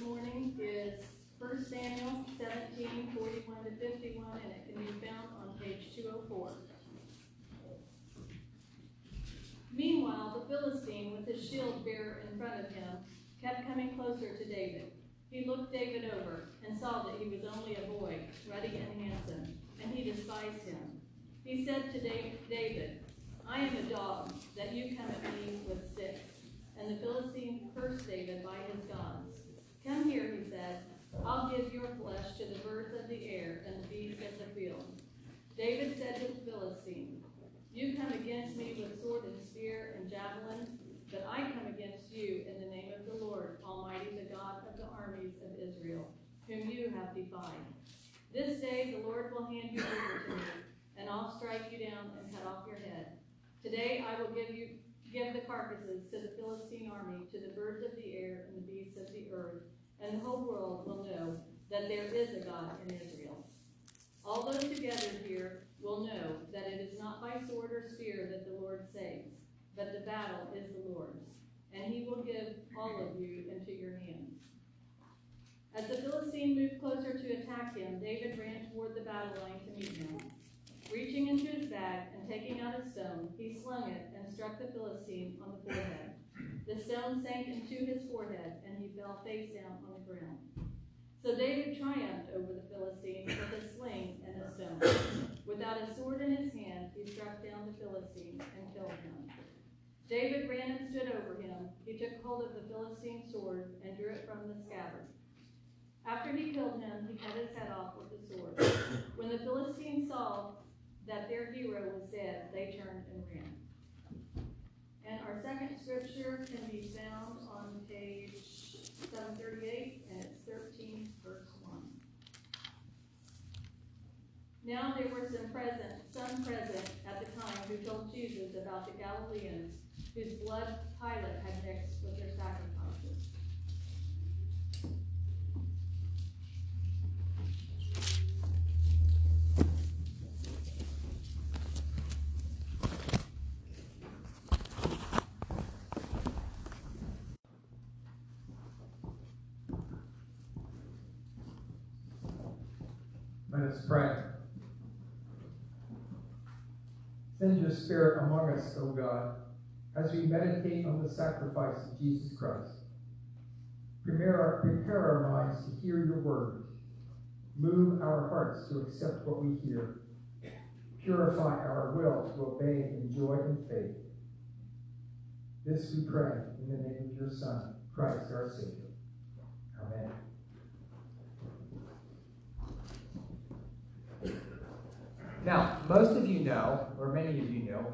morning is 1 Samuel 17, 41 to 51, and it can be found on page 204. Meanwhile, the Philistine, with his shield bearer in front of him, kept coming closer to David. He looked David over and saw that he was only a boy, ruddy and handsome, and he despised him. He said to David, I am a dog, that you come at me with sticks. And the Philistine cursed David by his gods. Come here, he said. I'll give your flesh to the birds of the air and the beasts of the field. David said to the Philistine, You come against me with sword and spear and javelin, but I come against you in the name of the Lord Almighty, the God of the armies of Israel, whom you have defied. This day the Lord will hand you over to me, and I'll strike you down and cut off your head. Today I will give you give the carcasses to the Philistine army, to the birds of the air and the beasts of the earth, and the whole world will know that there is a God in Israel. All those together here will know that it is not by sword or spear that the Lord saves, but the battle is the Lord's, and he will give all of you into your hands. As the Philistine moved closer to attack him, David ran toward the battle line to meet him. Reaching into his bag and taking out a stone, he slung it and struck the Philistine on the forehead. The stone sank into his forehead, and he fell face down on the ground. So David triumphed over the Philistine with a sling and a stone. Without a sword in his hand, he struck down the Philistine and killed him. David ran and stood over him. He took hold of the Philistine sword and drew it from the scabbard. After he killed him, he cut his head off with the sword. When the Philistines saw that their hero was dead, they turned and ran. And our second scripture can be found on page 738, and it's 13, verse 1. Now there were some present, some present at the time who told Jesus about the Galileans whose blood Pilate had mixed with their sacrifices. Let us pray. Send your Spirit among us, O God, as we meditate on the sacrifice of Jesus Christ. Prepare our, prepare our minds to hear your word. Move our hearts to accept what we hear. Purify our will to obey in joy and faith. This we pray in the name of your Son, Christ our Savior. Amen. Now, most of you know, or many of you know,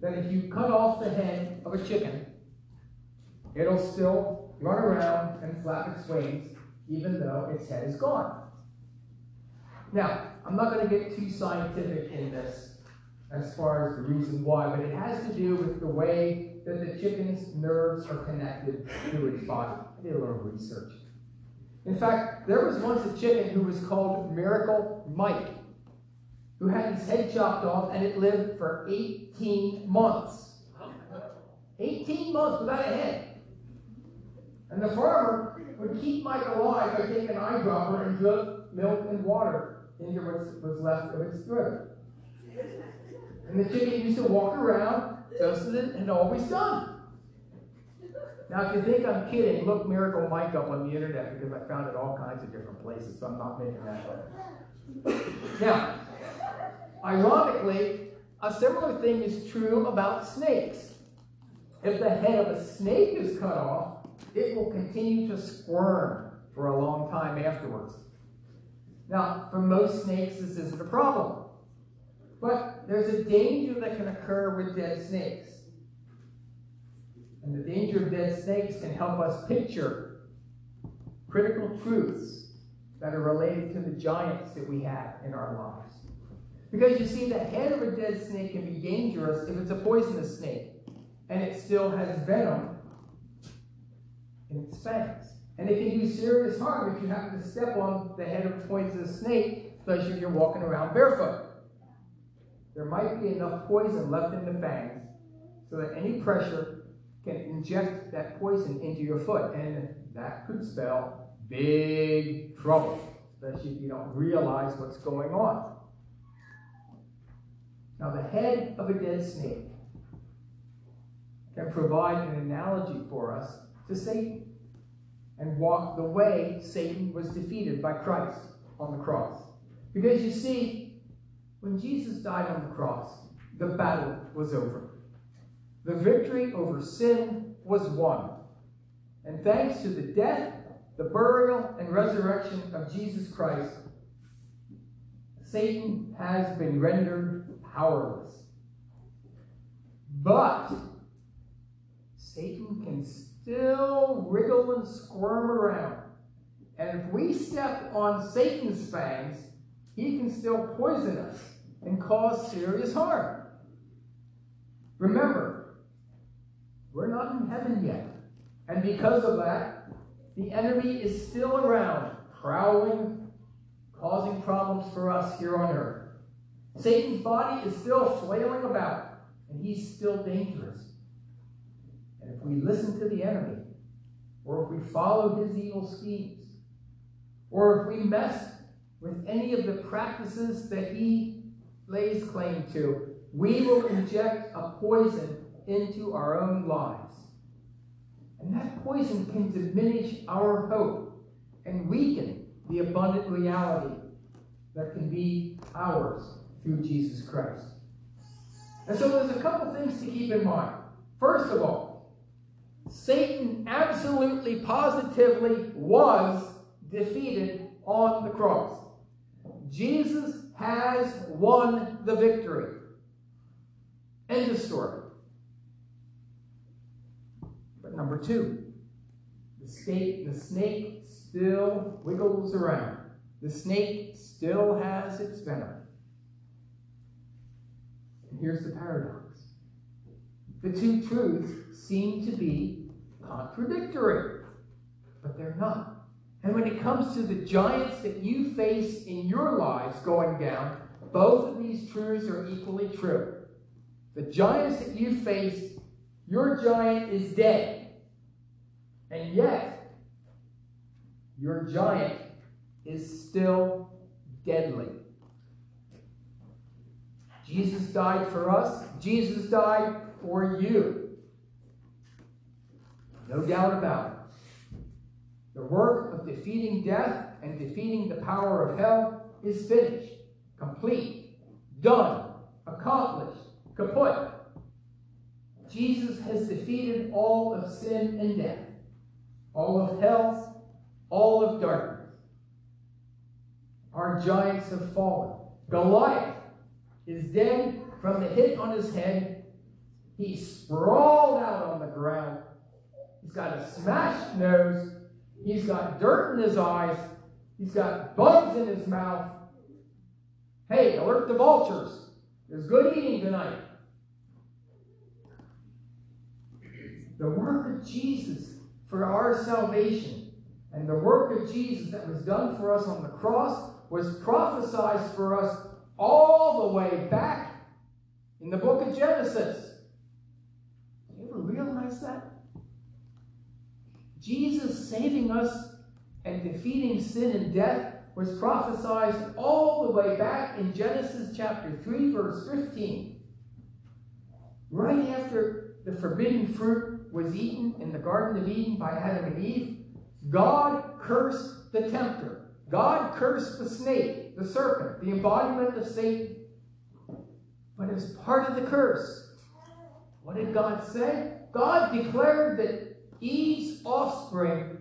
that if you cut off the head of a chicken, it'll still run around and flap its wings, even though its head is gone. Now, I'm not going to get too scientific in this as far as the reason why, but it has to do with the way that the chicken's nerves are connected to its body. I did a little research. In fact, there was once a chicken who was called Miracle Mike who had his head chopped off and it lived for 18 months. 18 months without a head. And the farmer would keep Mike alive by taking an eyedropper and drip milk and water into what was left of its throat. And the chicken used to walk around just as it had always done. Now, if you think I'm kidding, look Miracle Mike up on the internet because I found it all kinds of different places, so I'm not making that up. Now, Ironically, a similar thing is true about snakes. If the head of a snake is cut off, it will continue to squirm for a long time afterwards. Now, for most snakes, this isn't a problem. But there's a danger that can occur with dead snakes. And the danger of dead snakes can help us picture critical truths that are related to the giants that we have in our lives. Because you see, the head of a dead snake can be dangerous if it's a poisonous snake and it still has venom in its fangs. And it can do serious harm if you happen to step on the head of a poisonous snake, especially if you're walking around barefoot. There might be enough poison left in the fangs so that any pressure can inject that poison into your foot. And that could spell big trouble, especially if you don't realize what's going on. Now, the head of a dead snake can provide an analogy for us to Satan and walk the way Satan was defeated by Christ on the cross. Because you see, when Jesus died on the cross, the battle was over. The victory over sin was won. And thanks to the death, the burial, and resurrection of Jesus Christ, Satan has been rendered powerless. But Satan can still wriggle and squirm around. And if we step on Satan's fangs, he can still poison us and cause serious harm. Remember, we're not in heaven yet. And because of that, the enemy is still around, prowling, causing problems for us here on earth. Satan's body is still flailing about, and he's still dangerous. And if we listen to the enemy, or if we follow his evil schemes, or if we mess with any of the practices that he lays claim to, we will inject a poison into our own lives. And that poison can diminish our hope and weaken the abundant reality that can be ours through Jesus Christ. And so there's a couple things to keep in mind. First of all, Satan absolutely positively was defeated on the cross. Jesus has won the victory. End of story. But number two, the snake, the snake still wiggles around. The snake still has its venom. Here's the paradox. The two truths seem to be contradictory, but they're not. And when it comes to the giants that you face in your lives going down, both of these truths are equally true. The giants that you face, your giant is dead. And yet, your giant is still deadly. Jesus died for us. Jesus died for you. No doubt about it. The work of defeating death and defeating the power of hell is finished, complete, done, accomplished, kaput. Jesus has defeated all of sin and death, all of hell, all of darkness. Our giants have fallen. Goliath is dead from the hit on his head. He's sprawled out on the ground. He's got a smashed nose He's got dirt in his eyes. He's got bugs in his mouth. Hey, alert the vultures. There's good eating tonight. The work of Jesus for our salvation and the work of Jesus that was done for us on the cross was prophesied for us all the way back in the book of Genesis. You ever realize that? Jesus saving us and defeating sin and death was prophesied all the way back in Genesis chapter 3, verse 15. Right after the forbidden fruit was eaten in the Garden of Eden by Adam and Eve, God cursed the tempter. God cursed the snake, the serpent, the embodiment of Satan. But as part of the curse, what did God say? God declared that Eve's offspring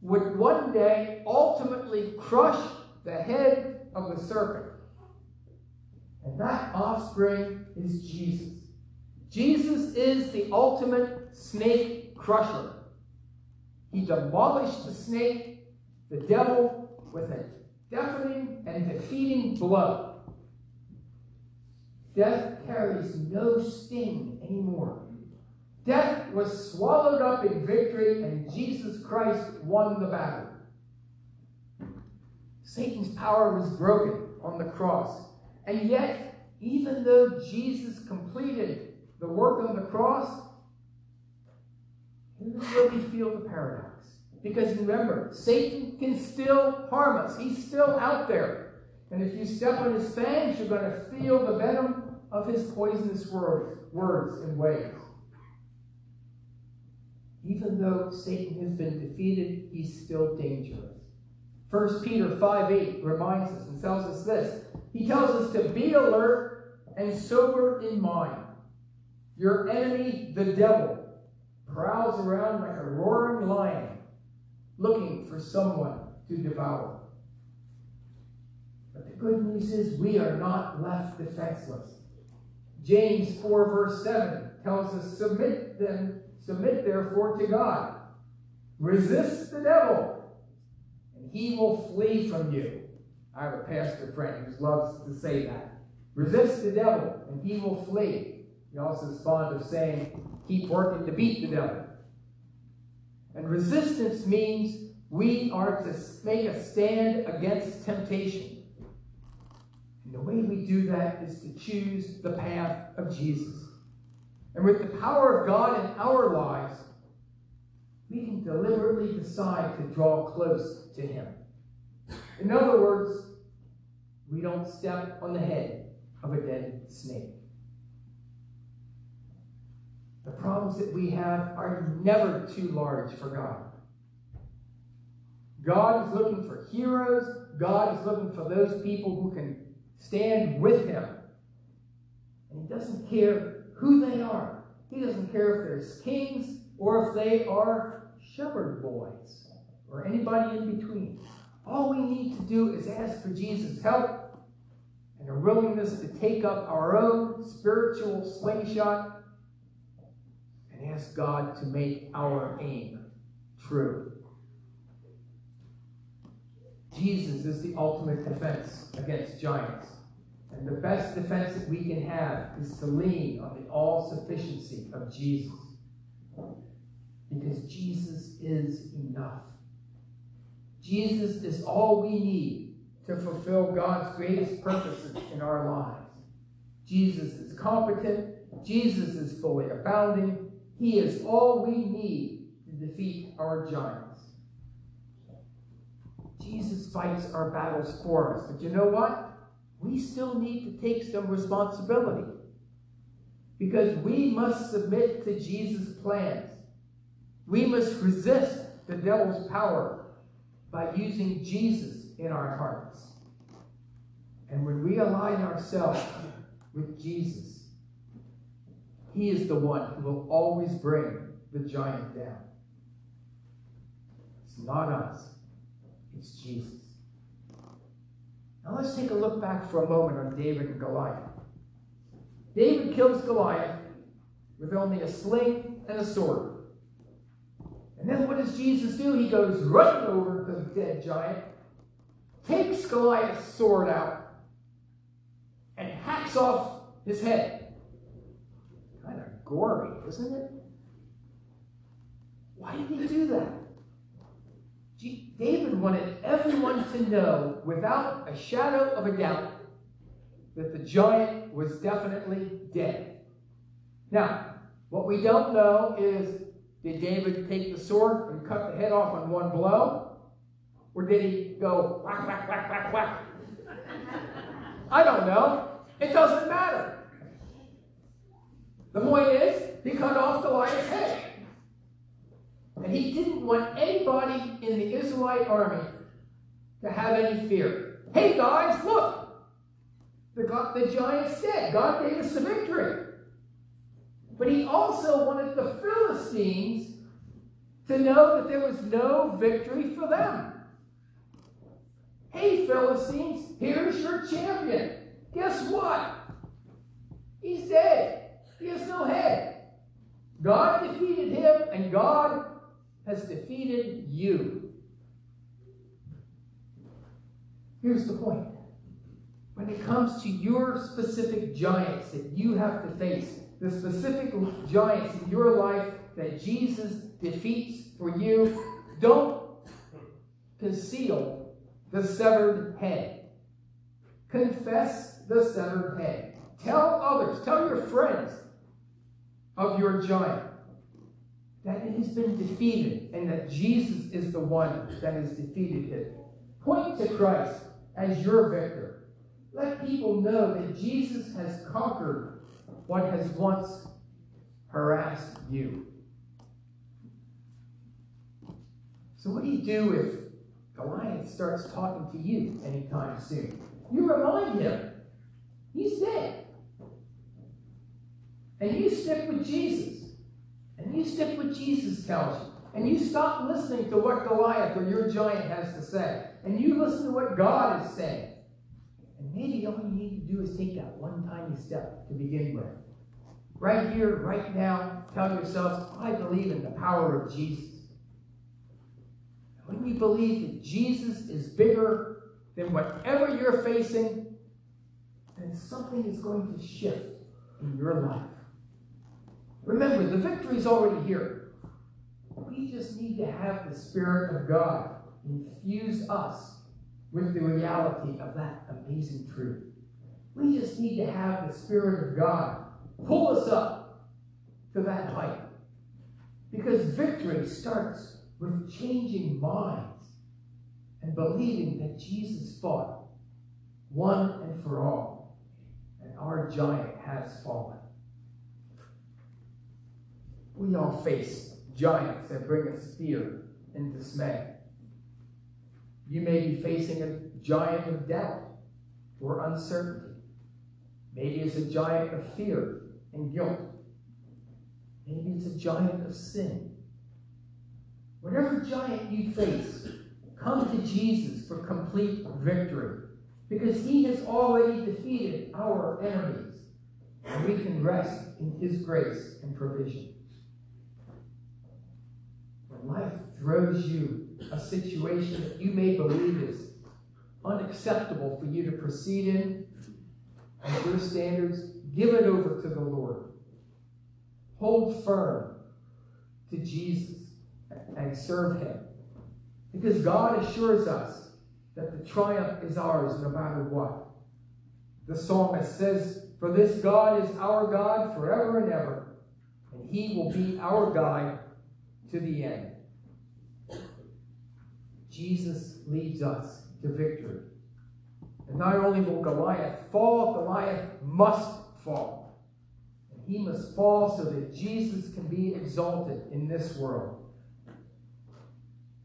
would one day ultimately crush the head of the serpent. And that offspring is Jesus. Jesus is the ultimate snake crusher. He demolished the snake, the devil, with a deafening and defeating blow. Death carries no sting anymore. Death was swallowed up in victory, and Jesus Christ won the battle. Satan's power was broken on the cross. And yet, even though Jesus completed the work on the cross, here's where we feel the paradox. Because remember, Satan can still harm us. He's still out there. And if you step on his fangs, you're going to feel the venom of his poisonous words, words and ways. Even though Satan has been defeated, he's still dangerous. 1 Peter 5 8 reminds us and tells us this. He tells us to be alert and sober in mind. Your enemy, the devil, prowls around like a roaring lion, looking for someone to devour. But the good news is we are not left defenseless. James 4, verse 7 tells us, Submit them, submit therefore to God. Resist the devil, and he will flee from you. I have a pastor friend who loves to say that. Resist the devil, and he will flee. He also is fond of saying, keep working to beat the devil. And resistance means we are to make a stand against temptation. And the way we do that is to choose the path of Jesus. And with the power of God in our lives, we can deliberately decide to draw close to Him. In other words, we don't step on the head of a dead snake. The problems that we have are never too large for God. God is looking for heroes. God is looking for those people who can stand with Him. And He doesn't care who they are. He doesn't care if there's kings or if they are shepherd boys or anybody in between. All we need to do is ask for Jesus' help and a willingness to take up our own spiritual slingshot ask God to make our aim true. Jesus is the ultimate defense against giants. And the best defense that we can have is to lean on the all sufficiency of Jesus. Because Jesus is enough. Jesus is all we need to fulfill God's greatest purposes in our lives. Jesus is competent. Jesus is fully abounding. He is all we need to defeat our giants. Jesus fights our battles for us. But you know what? We still need to take some responsibility. Because we must submit to Jesus' plans. We must resist the devil's power by using Jesus in our hearts. And when we align ourselves with Jesus, he is the one who will always bring the giant down. It's not us, it's Jesus. Now let's take a look back for a moment on David and Goliath. David kills Goliath with only a sling and a sword. And then what does Jesus do? He goes right over to the dead giant, takes Goliath's sword out, and hacks off his head gory, isn't it? Why did he do that? David wanted everyone to know, without a shadow of a doubt, that the giant was definitely dead. Now, what we don't know is did David take the sword and cut the head off on one blow? Or did he go whack, whack, whack, whack, whack? I don't know. It doesn't matter. The point is, he cut off Goliath's head. And he didn't want anybody in the Israelite army to have any fear. Hey guys, look! The, God, the giant's dead. God gave us the victory. But he also wanted the Philistines to know that there was no victory for them. Hey, Philistines, here's your champion. Guess what? He's dead. He has no head. God defeated him, and God has defeated you. Here's the point. When it comes to your specific giants that you have to face, the specific giants in your life that Jesus defeats for you, don't conceal the severed head. Confess the severed head. Tell others, tell your friends, of your giant. that it has been defeated and that Jesus is the one that has defeated it. Point to Christ as your victor. Let people know that Jesus has conquered what has once harassed you. So, what do you do if Goliath starts talking to you anytime soon? You remind him he's dead. And you stick with Jesus. And you stick with Jesus tells you. And you stop listening to what Goliath or your giant has to say. And you listen to what God is saying. And maybe all you need to do is take that one tiny step to begin with. Right here, right now, tell yourselves, I believe in the power of Jesus. And When you believe that Jesus is bigger than whatever you're facing, then something is going to shift in your life. Remember, the victory is already here. We just need to have the Spirit of God infuse us with the reality of that amazing truth. We just need to have the Spirit of God pull us up to that height. Because victory starts with changing minds and believing that Jesus fought one and for all, and our giant has fallen. We all face giants that bring us fear and dismay. You may be facing a giant of doubt or uncertainty. Maybe it's a giant of fear and guilt. Maybe it's a giant of sin. Whatever giant you face, come to Jesus for complete victory because he has already defeated our enemies and we can rest in his grace and provision life throws you a situation that you may believe is unacceptable for you to proceed in, and your standards, give it over to the Lord. Hold firm to Jesus and serve Him. Because God assures us that the triumph is ours no matter what. The psalmist says, For this God is our God forever and ever, and He will be our guide to the end. Jesus leads us to victory. And not only will Goliath fall, Goliath must fall. And he must fall so that Jesus can be exalted in this world.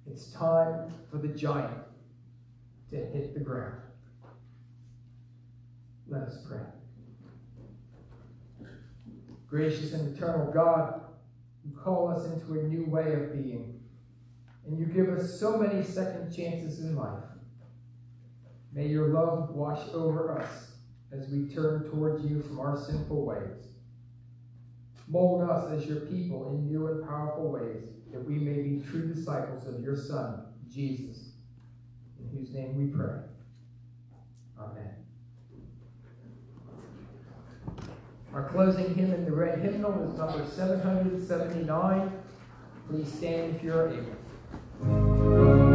It's time for the giant to hit the ground. Let us pray. Gracious and eternal God, you call us into a new way of being and you give us so many second chances in life. May your love wash over us as we turn towards you from our sinful ways. Mold us as your people in new and powerful ways, that we may be true disciples of your Son, Jesus, in whose name we pray. Amen. Our closing hymn in the red hymnal is number 779. Please stand if you are able.